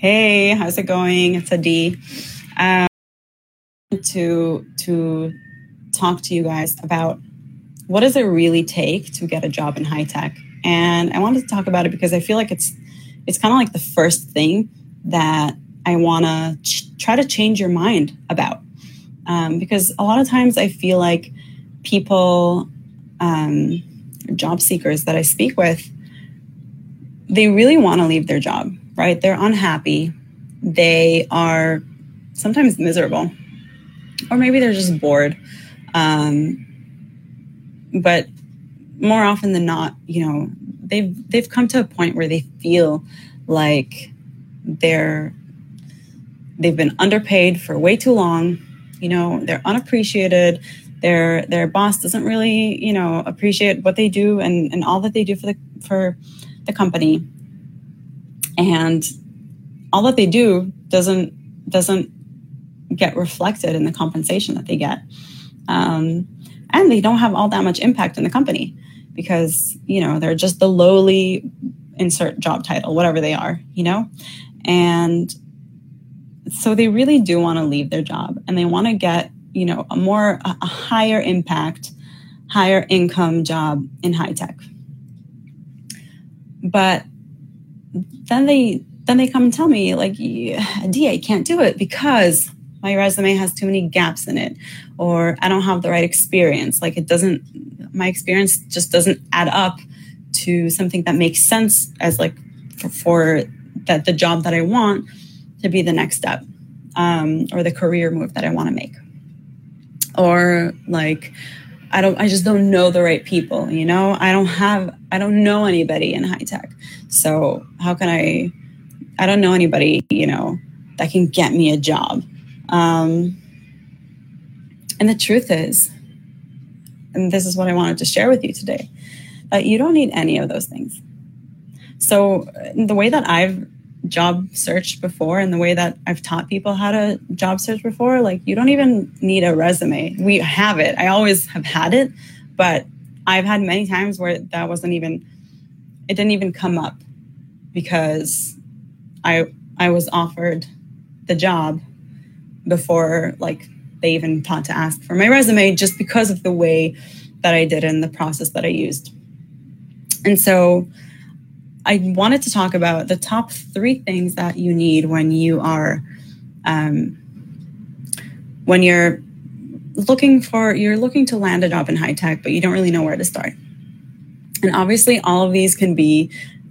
Hey, how's it going? It's Adi. Um, to to talk to you guys about what does it really take to get a job in high tech, and I wanted to talk about it because I feel like it's it's kind of like the first thing that I want to ch- try to change your mind about, um, because a lot of times I feel like people, um, job seekers that I speak with, they really want to leave their job right? They're unhappy. They are sometimes miserable, or maybe they're just bored. Um, but more often than not, you know, they've they've come to a point where they feel like they're they've been underpaid for way too long. You know, they're unappreciated. Their their boss doesn't really, you know, appreciate what they do and, and all that they do for the for the company and all that they do doesn't doesn't get reflected in the compensation that they get. Um, and they don't have all that much impact in the company because you know they're just the lowly insert job title whatever they are you know? And so they really do want to leave their job and they want to get you know a more a higher impact higher income job in high tech. But then they then they come and tell me like da can't do it because my resume has too many gaps in it or i don't have the right experience. Like it doesn't my experience just doesn't add up to something that makes sense as like for, for that the job that i want to be the next step um, or the career move that i want to make. Or like I don't I just don't know the right people, you know? I don't have I don't know anybody in high tech. So how can I I don't know anybody, you know, that can get me a job. Um, and the truth is, and this is what I wanted to share with you today, that you don't need any of those things. So the way that I've job searched before and the way that I've taught people how to job search before, like you don't even need a resume. We have it. I always have had it, but I've had many times where that wasn't even it didn't even come up because I I was offered the job before like they even thought to ask for my resume just because of the way that I did and the process that I used. And so I wanted to talk about the top three things that you need when you are um, when you're looking for you're looking to land a job in high tech, but you don't really know where to start. And obviously, all of these can be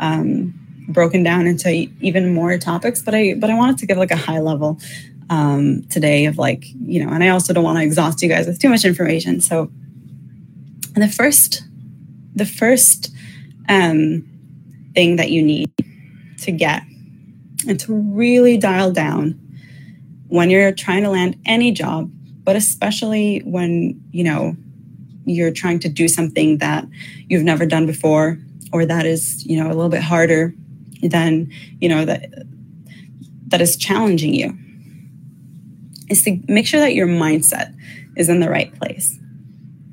um, broken down into even more topics. But I but I wanted to give like a high level um, today of like you know, and I also don't want to exhaust you guys with too much information. So and the first the first um, thing that you need to get and to really dial down when you're trying to land any job, but especially when, you know, you're trying to do something that you've never done before or that is, you know, a little bit harder than, you know, that that is challenging you is to make sure that your mindset is in the right place.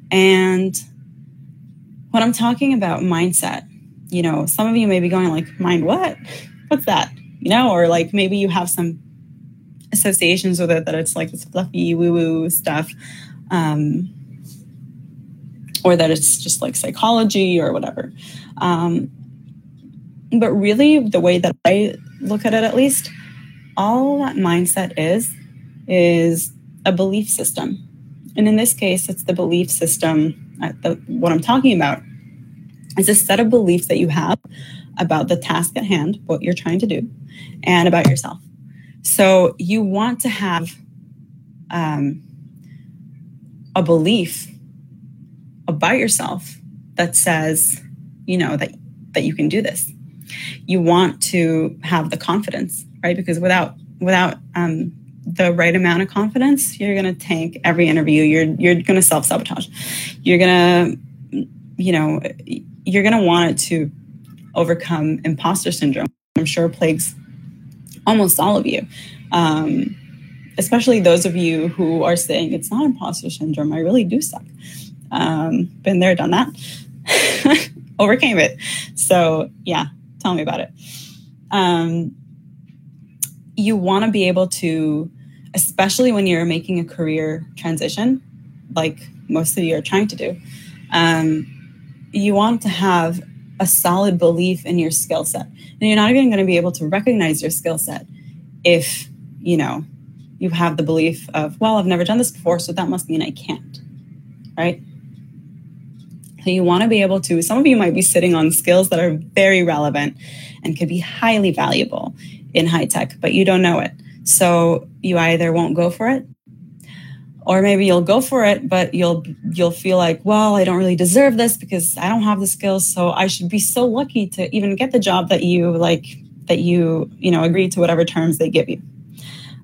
And when I'm talking about mindset, you know, some of you may be going like, mind what? What's that? You know, or like maybe you have some associations with it that it's like this fluffy woo woo stuff. Um, or that it's just like psychology or whatever. Um, but really, the way that I look at it, at least, all that mindset is, is a belief system. And in this case, it's the belief system, uh, the, what I'm talking about is a set of beliefs that you have about the task at hand, what you're trying to do, and about yourself. So you want to have um, a belief about yourself that says, you know, that that you can do this. You want to have the confidence, right? Because without without um, the right amount of confidence, you're going to tank every interview. You're you're going to self sabotage. You're going to, you know, you're going to want it to overcome imposter syndrome. I'm sure plagues almost all of you, um, especially those of you who are saying it's not imposter syndrome. I really do suck. Um, been there, done that, overcame it. So yeah, tell me about it. Um, you want to be able to, especially when you're making a career transition, like most of you are trying to do, um, you want to have a solid belief in your skill set. And you're not even going to be able to recognize your skill set if, you know, you have the belief of, well, I've never done this before, so that must mean I can't, right? So you want to be able to, some of you might be sitting on skills that are very relevant and could be highly valuable in high tech, but you don't know it. So you either won't go for it or maybe you'll go for it but you'll you'll feel like well i don't really deserve this because i don't have the skills so i should be so lucky to even get the job that you like that you you know agree to whatever terms they give you.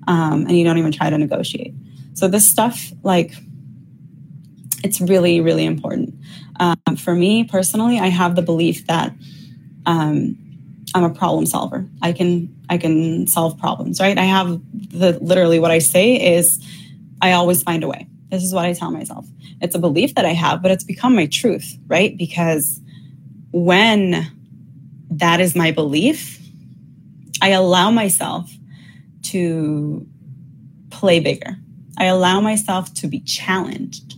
Um, and you don't even try to negotiate. So this stuff like it's really really important. Um, for me personally i have the belief that um, i'm a problem solver. I can i can solve problems right? I have the literally what i say is I always find a way. This is what I tell myself. It's a belief that I have, but it's become my truth, right? Because when that is my belief, I allow myself to play bigger. I allow myself to be challenged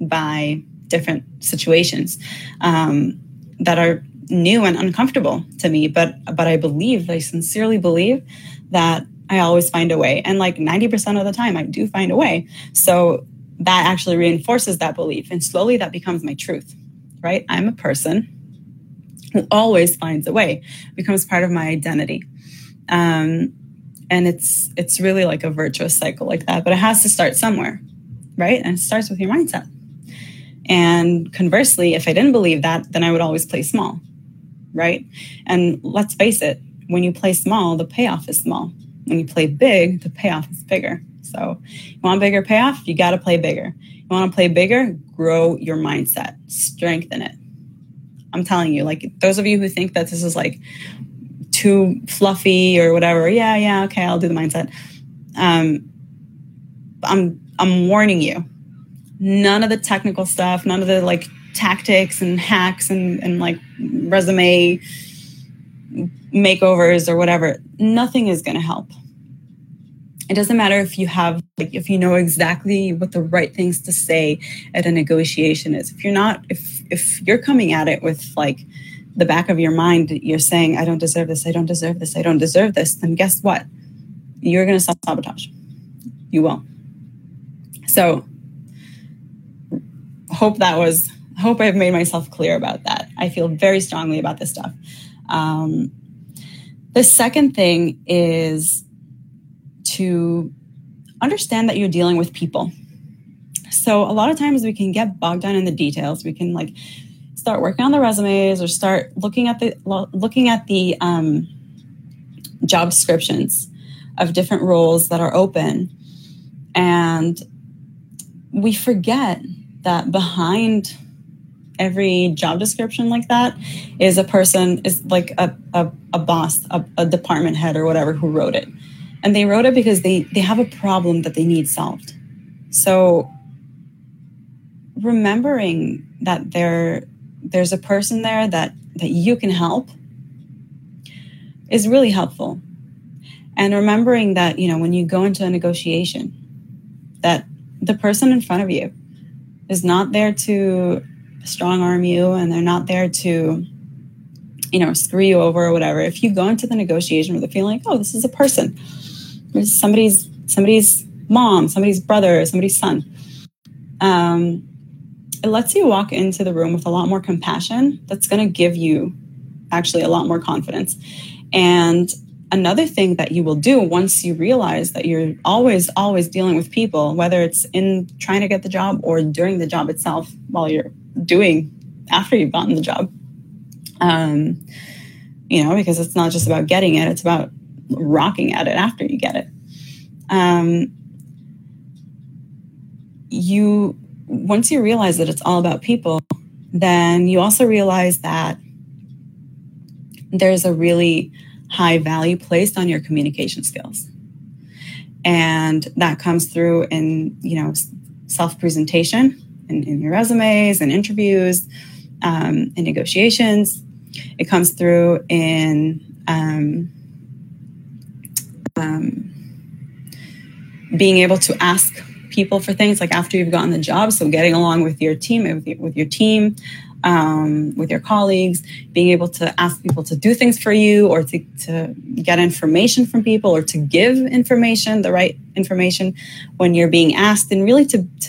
by different situations um, that are new and uncomfortable to me. But but I believe, I sincerely believe that I always find a way. And like 90% of the time, I do find a way. So that actually reinforces that belief. And slowly that becomes my truth, right? I'm a person who always finds a way, becomes part of my identity. Um, and it's it's really like a virtuous cycle like that but it has to start somewhere right and it starts with your mindset and conversely if i didn't believe that then i would always play small right and let's face it when you play small the payoff is small when you play big, the payoff is bigger. So, you want bigger payoff? You got to play bigger. You want to play bigger? Grow your mindset, strengthen it. I'm telling you, like those of you who think that this is like too fluffy or whatever, yeah, yeah, okay, I'll do the mindset. Um, I'm I'm warning you. None of the technical stuff, none of the like tactics and hacks and, and like resume makeovers or whatever, nothing is going to help. It doesn't matter if you have, like, if you know exactly what the right things to say at a negotiation is. If you're not, if if you're coming at it with like the back of your mind, you're saying, "I don't deserve this. I don't deserve this. I don't deserve this." Then guess what? You're going to self sabotage. You will. So, hope that was. Hope I've made myself clear about that. I feel very strongly about this stuff. Um, the second thing is to understand that you're dealing with people. So a lot of times we can get bogged down in the details. We can like start working on the resumes or start looking at the looking at the um, job descriptions of different roles that are open, and we forget that behind every job description like that is a person is like a, a, a boss a, a, department head or whatever who wrote it. And they wrote it because they they have a problem that they need solved. So remembering that there there's a person there that that you can help is really helpful. And remembering that you know when you go into a negotiation that the person in front of you is not there to strong arm you and they're not there to you know screw you over or whatever. If you go into the negotiation with a feeling like oh this is a person. There's somebody's somebody's mom somebody's brother somebody's son. Um, it lets you walk into the room with a lot more compassion. That's going to give you actually a lot more confidence. And another thing that you will do once you realize that you're always always dealing with people whether it's in trying to get the job or during the job itself while you're doing after you've gotten the job. Um, you know, because it's not just about getting it, it's about rocking at it after you get it. Um, you, once you realize that it's all about people, then you also realize that there's a really high value placed on your communication skills. And that comes through in, you know, self presentation in, in your resumes and interviews um, and negotiations. It comes through in um, um, being able to ask people for things like after you've gotten the job. So getting along with your team, with your, with your team, um, with your colleagues, being able to ask people to do things for you or to, to get information from people or to give information, the right information when you're being asked, and really to, to